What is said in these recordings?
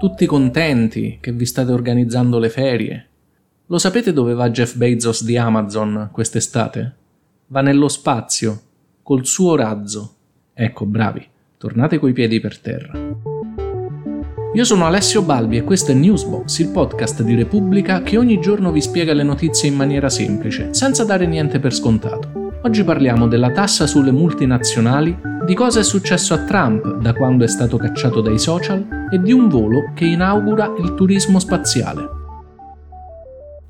Tutti contenti che vi state organizzando le ferie. Lo sapete dove va Jeff Bezos di Amazon quest'estate? Va nello spazio, col suo razzo. Ecco, bravi, tornate coi piedi per terra. Io sono Alessio Balbi e questo è Newsbox, il podcast di Repubblica che ogni giorno vi spiega le notizie in maniera semplice, senza dare niente per scontato. Oggi parliamo della tassa sulle multinazionali, di cosa è successo a Trump da quando è stato cacciato dai social e di un volo che inaugura il turismo spaziale.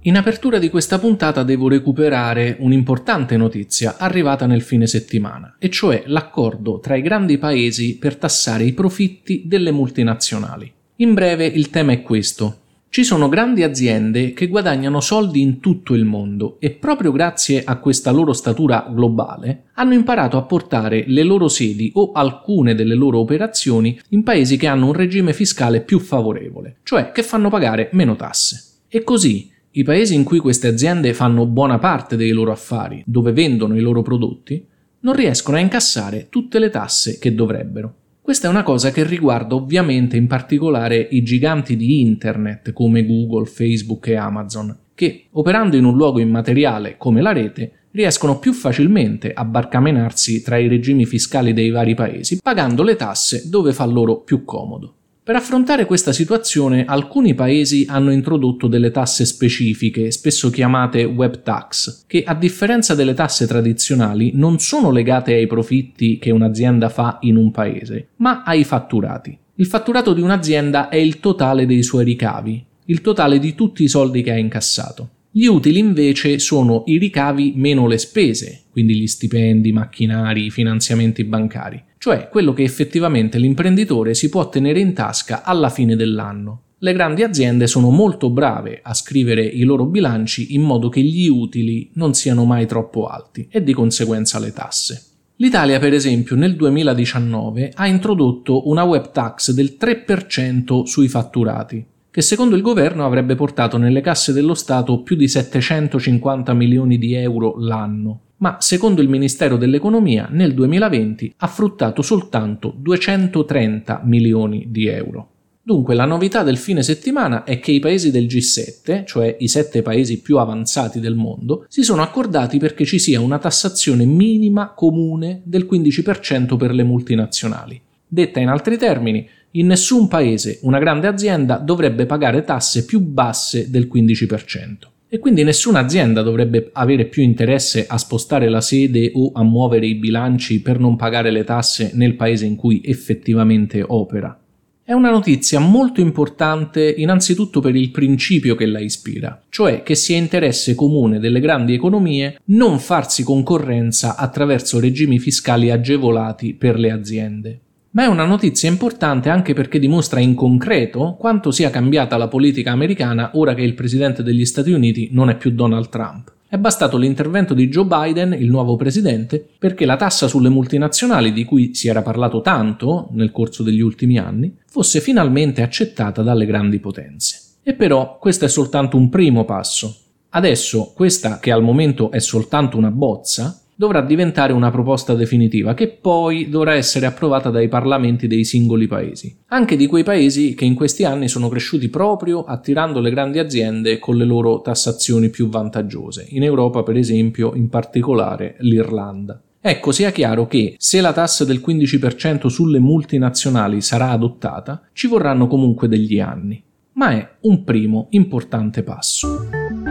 In apertura di questa puntata devo recuperare un'importante notizia arrivata nel fine settimana, e cioè l'accordo tra i grandi paesi per tassare i profitti delle multinazionali. In breve il tema è questo. Ci sono grandi aziende che guadagnano soldi in tutto il mondo e proprio grazie a questa loro statura globale hanno imparato a portare le loro sedi o alcune delle loro operazioni in paesi che hanno un regime fiscale più favorevole, cioè che fanno pagare meno tasse. E così i paesi in cui queste aziende fanno buona parte dei loro affari, dove vendono i loro prodotti, non riescono a incassare tutte le tasse che dovrebbero. Questa è una cosa che riguarda ovviamente in particolare i giganti di Internet come Google, Facebook e Amazon, che, operando in un luogo immateriale come la rete, riescono più facilmente a barcamenarsi tra i regimi fiscali dei vari paesi, pagando le tasse dove fa loro più comodo. Per affrontare questa situazione alcuni paesi hanno introdotto delle tasse specifiche, spesso chiamate web tax, che a differenza delle tasse tradizionali non sono legate ai profitti che un'azienda fa in un paese, ma ai fatturati. Il fatturato di un'azienda è il totale dei suoi ricavi, il totale di tutti i soldi che ha incassato. Gli utili invece sono i ricavi meno le spese, quindi gli stipendi, macchinari, finanziamenti bancari, cioè quello che effettivamente l'imprenditore si può tenere in tasca alla fine dell'anno. Le grandi aziende sono molto brave a scrivere i loro bilanci in modo che gli utili non siano mai troppo alti e di conseguenza le tasse. L'Italia, per esempio, nel 2019 ha introdotto una web tax del 3% sui fatturati, che secondo il governo avrebbe portato nelle casse dello Stato più di 750 milioni di euro l'anno, ma secondo il Ministero dell'Economia nel 2020 ha fruttato soltanto 230 milioni di euro. Dunque la novità del fine settimana è che i paesi del G7, cioè i sette paesi più avanzati del mondo, si sono accordati perché ci sia una tassazione minima comune del 15% per le multinazionali. Detta in altri termini, in nessun paese una grande azienda dovrebbe pagare tasse più basse del 15% e quindi nessuna azienda dovrebbe avere più interesse a spostare la sede o a muovere i bilanci per non pagare le tasse nel paese in cui effettivamente opera. È una notizia molto importante innanzitutto per il principio che la ispira, cioè che sia interesse comune delle grandi economie non farsi concorrenza attraverso regimi fiscali agevolati per le aziende. Ma è una notizia importante anche perché dimostra in concreto quanto sia cambiata la politica americana ora che il presidente degli Stati Uniti non è più Donald Trump. È bastato l'intervento di Joe Biden, il nuovo presidente, perché la tassa sulle multinazionali di cui si era parlato tanto nel corso degli ultimi anni fosse finalmente accettata dalle grandi potenze. E però questo è soltanto un primo passo. Adesso questa, che al momento è soltanto una bozza, dovrà diventare una proposta definitiva che poi dovrà essere approvata dai parlamenti dei singoli paesi, anche di quei paesi che in questi anni sono cresciuti proprio attirando le grandi aziende con le loro tassazioni più vantaggiose, in Europa per esempio in particolare l'Irlanda. Ecco, sia chiaro che se la tassa del 15% sulle multinazionali sarà adottata, ci vorranno comunque degli anni, ma è un primo importante passo.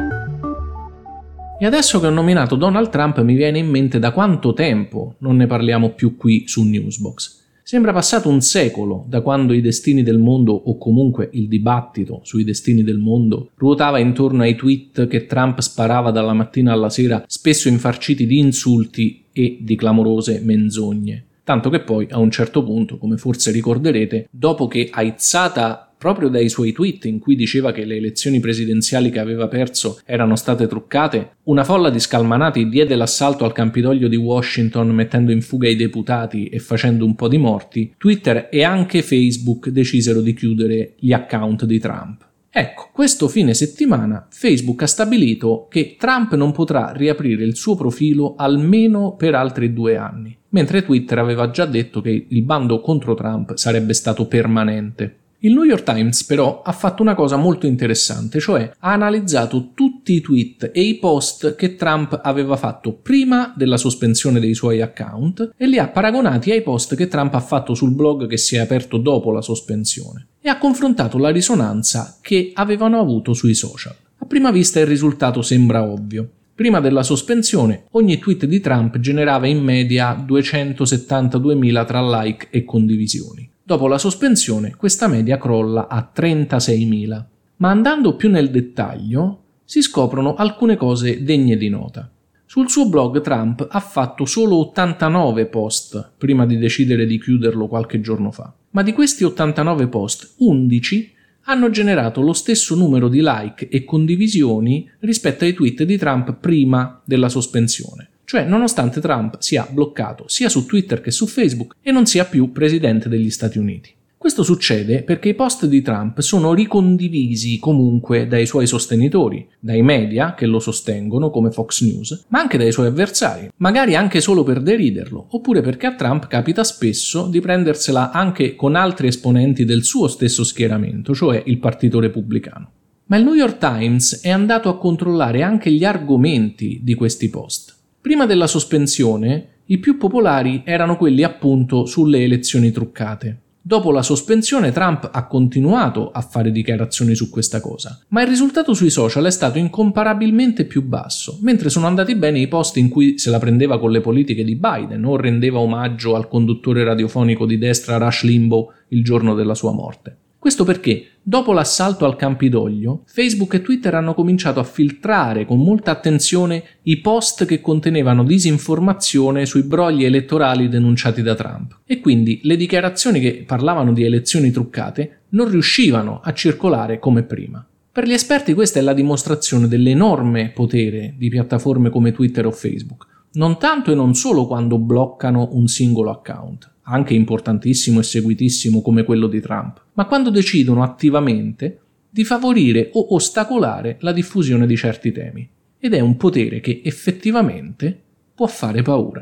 E adesso che ho nominato Donald Trump mi viene in mente da quanto tempo non ne parliamo più qui su Newsbox. Sembra passato un secolo da quando i destini del mondo, o comunque il dibattito sui destini del mondo, ruotava intorno ai tweet che Trump sparava dalla mattina alla sera, spesso infarciti di insulti e di clamorose menzogne. Tanto che poi, a un certo punto, come forse ricorderete, dopo che aizzata proprio dai suoi tweet in cui diceva che le elezioni presidenziali che aveva perso erano state truccate, una folla di scalmanati diede l'assalto al Campidoglio di Washington mettendo in fuga i deputati e facendo un po' di morti, Twitter e anche Facebook decisero di chiudere gli account di Trump. Ecco, questo fine settimana Facebook ha stabilito che Trump non potrà riaprire il suo profilo almeno per altri due anni, mentre Twitter aveva già detto che il bando contro Trump sarebbe stato permanente. Il New York Times però ha fatto una cosa molto interessante, cioè ha analizzato tutti i tweet e i post che Trump aveva fatto prima della sospensione dei suoi account e li ha paragonati ai post che Trump ha fatto sul blog che si è aperto dopo la sospensione e ha confrontato la risonanza che avevano avuto sui social. A prima vista il risultato sembra ovvio. Prima della sospensione, ogni tweet di Trump generava in media 272.000 tra like e condivisioni. Dopo la sospensione, questa media crolla a 36.000. Ma andando più nel dettaglio, si scoprono alcune cose degne di nota. Sul suo blog Trump ha fatto solo 89 post prima di decidere di chiuderlo qualche giorno fa, ma di questi 89 post 11 hanno generato lo stesso numero di like e condivisioni rispetto ai tweet di Trump prima della sospensione. Cioè, nonostante Trump sia bloccato sia su Twitter che su Facebook e non sia più presidente degli Stati Uniti. Questo succede perché i post di Trump sono ricondivisi comunque dai suoi sostenitori, dai media che lo sostengono come Fox News, ma anche dai suoi avversari, magari anche solo per deriderlo, oppure perché a Trump capita spesso di prendersela anche con altri esponenti del suo stesso schieramento, cioè il Partito Repubblicano. Ma il New York Times è andato a controllare anche gli argomenti di questi post. Prima della sospensione, i più popolari erano quelli appunto sulle elezioni truccate. Dopo la sospensione Trump ha continuato a fare dichiarazioni su questa cosa, ma il risultato sui social è stato incomparabilmente più basso, mentre sono andati bene i post in cui se la prendeva con le politiche di Biden o rendeva omaggio al conduttore radiofonico di destra Rush Limbaugh il giorno della sua morte. Questo perché, dopo l'assalto al Campidoglio, Facebook e Twitter hanno cominciato a filtrare con molta attenzione i post che contenevano disinformazione sui brogli elettorali denunciati da Trump. E quindi le dichiarazioni che parlavano di elezioni truccate non riuscivano a circolare come prima. Per gli esperti questa è la dimostrazione dell'enorme potere di piattaforme come Twitter o Facebook, non tanto e non solo quando bloccano un singolo account, anche importantissimo e seguitissimo come quello di Trump, ma quando decidono attivamente di favorire o ostacolare la diffusione di certi temi. Ed è un potere che effettivamente può fare paura.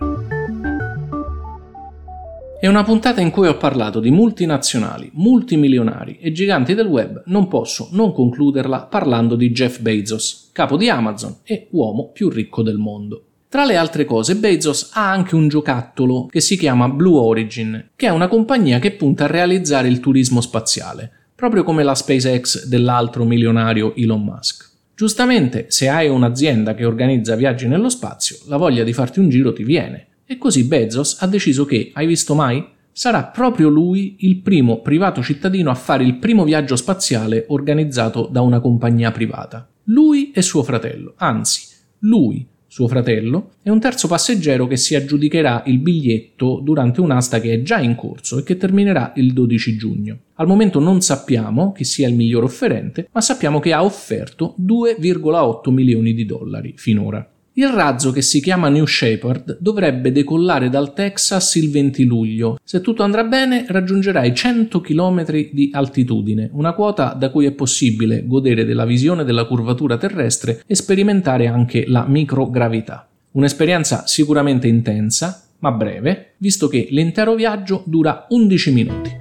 È una puntata in cui ho parlato di multinazionali, multimilionari e giganti del web, non posso non concluderla parlando di Jeff Bezos, capo di Amazon e uomo più ricco del mondo. Tra le altre cose, Bezos ha anche un giocattolo che si chiama Blue Origin, che è una compagnia che punta a realizzare il turismo spaziale, proprio come la SpaceX dell'altro milionario Elon Musk. Giustamente, se hai un'azienda che organizza viaggi nello spazio, la voglia di farti un giro ti viene. E così Bezos ha deciso che, hai visto mai? Sarà proprio lui il primo privato cittadino a fare il primo viaggio spaziale organizzato da una compagnia privata. Lui e suo fratello, anzi, lui suo fratello, e un terzo passeggero che si aggiudicherà il biglietto durante un'asta che è già in corso e che terminerà il 12 giugno. Al momento non sappiamo chi sia il miglior offerente, ma sappiamo che ha offerto 2,8 milioni di dollari finora. Il razzo che si chiama New Shepard dovrebbe decollare dal Texas il 20 luglio. Se tutto andrà bene raggiungerà i 100 km di altitudine, una quota da cui è possibile godere della visione della curvatura terrestre e sperimentare anche la microgravità. Un'esperienza sicuramente intensa, ma breve, visto che l'intero viaggio dura 11 minuti.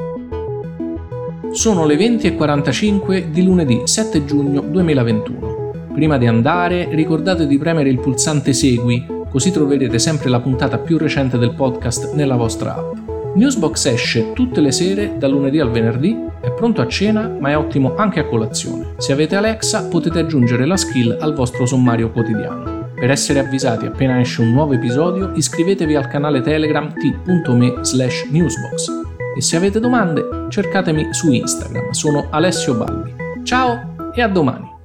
Sono le 20.45 di lunedì 7 giugno 2021. Prima di andare ricordate di premere il pulsante Segui, così troverete sempre la puntata più recente del podcast nella vostra app. Newsbox esce tutte le sere dal lunedì al venerdì, è pronto a cena ma è ottimo anche a colazione. Se avete Alexa potete aggiungere la skill al vostro sommario quotidiano. Per essere avvisati appena esce un nuovo episodio iscrivetevi al canale Telegram t.me slash newsbox e se avete domande cercatemi su Instagram, sono Alessio Balbi. Ciao e a domani!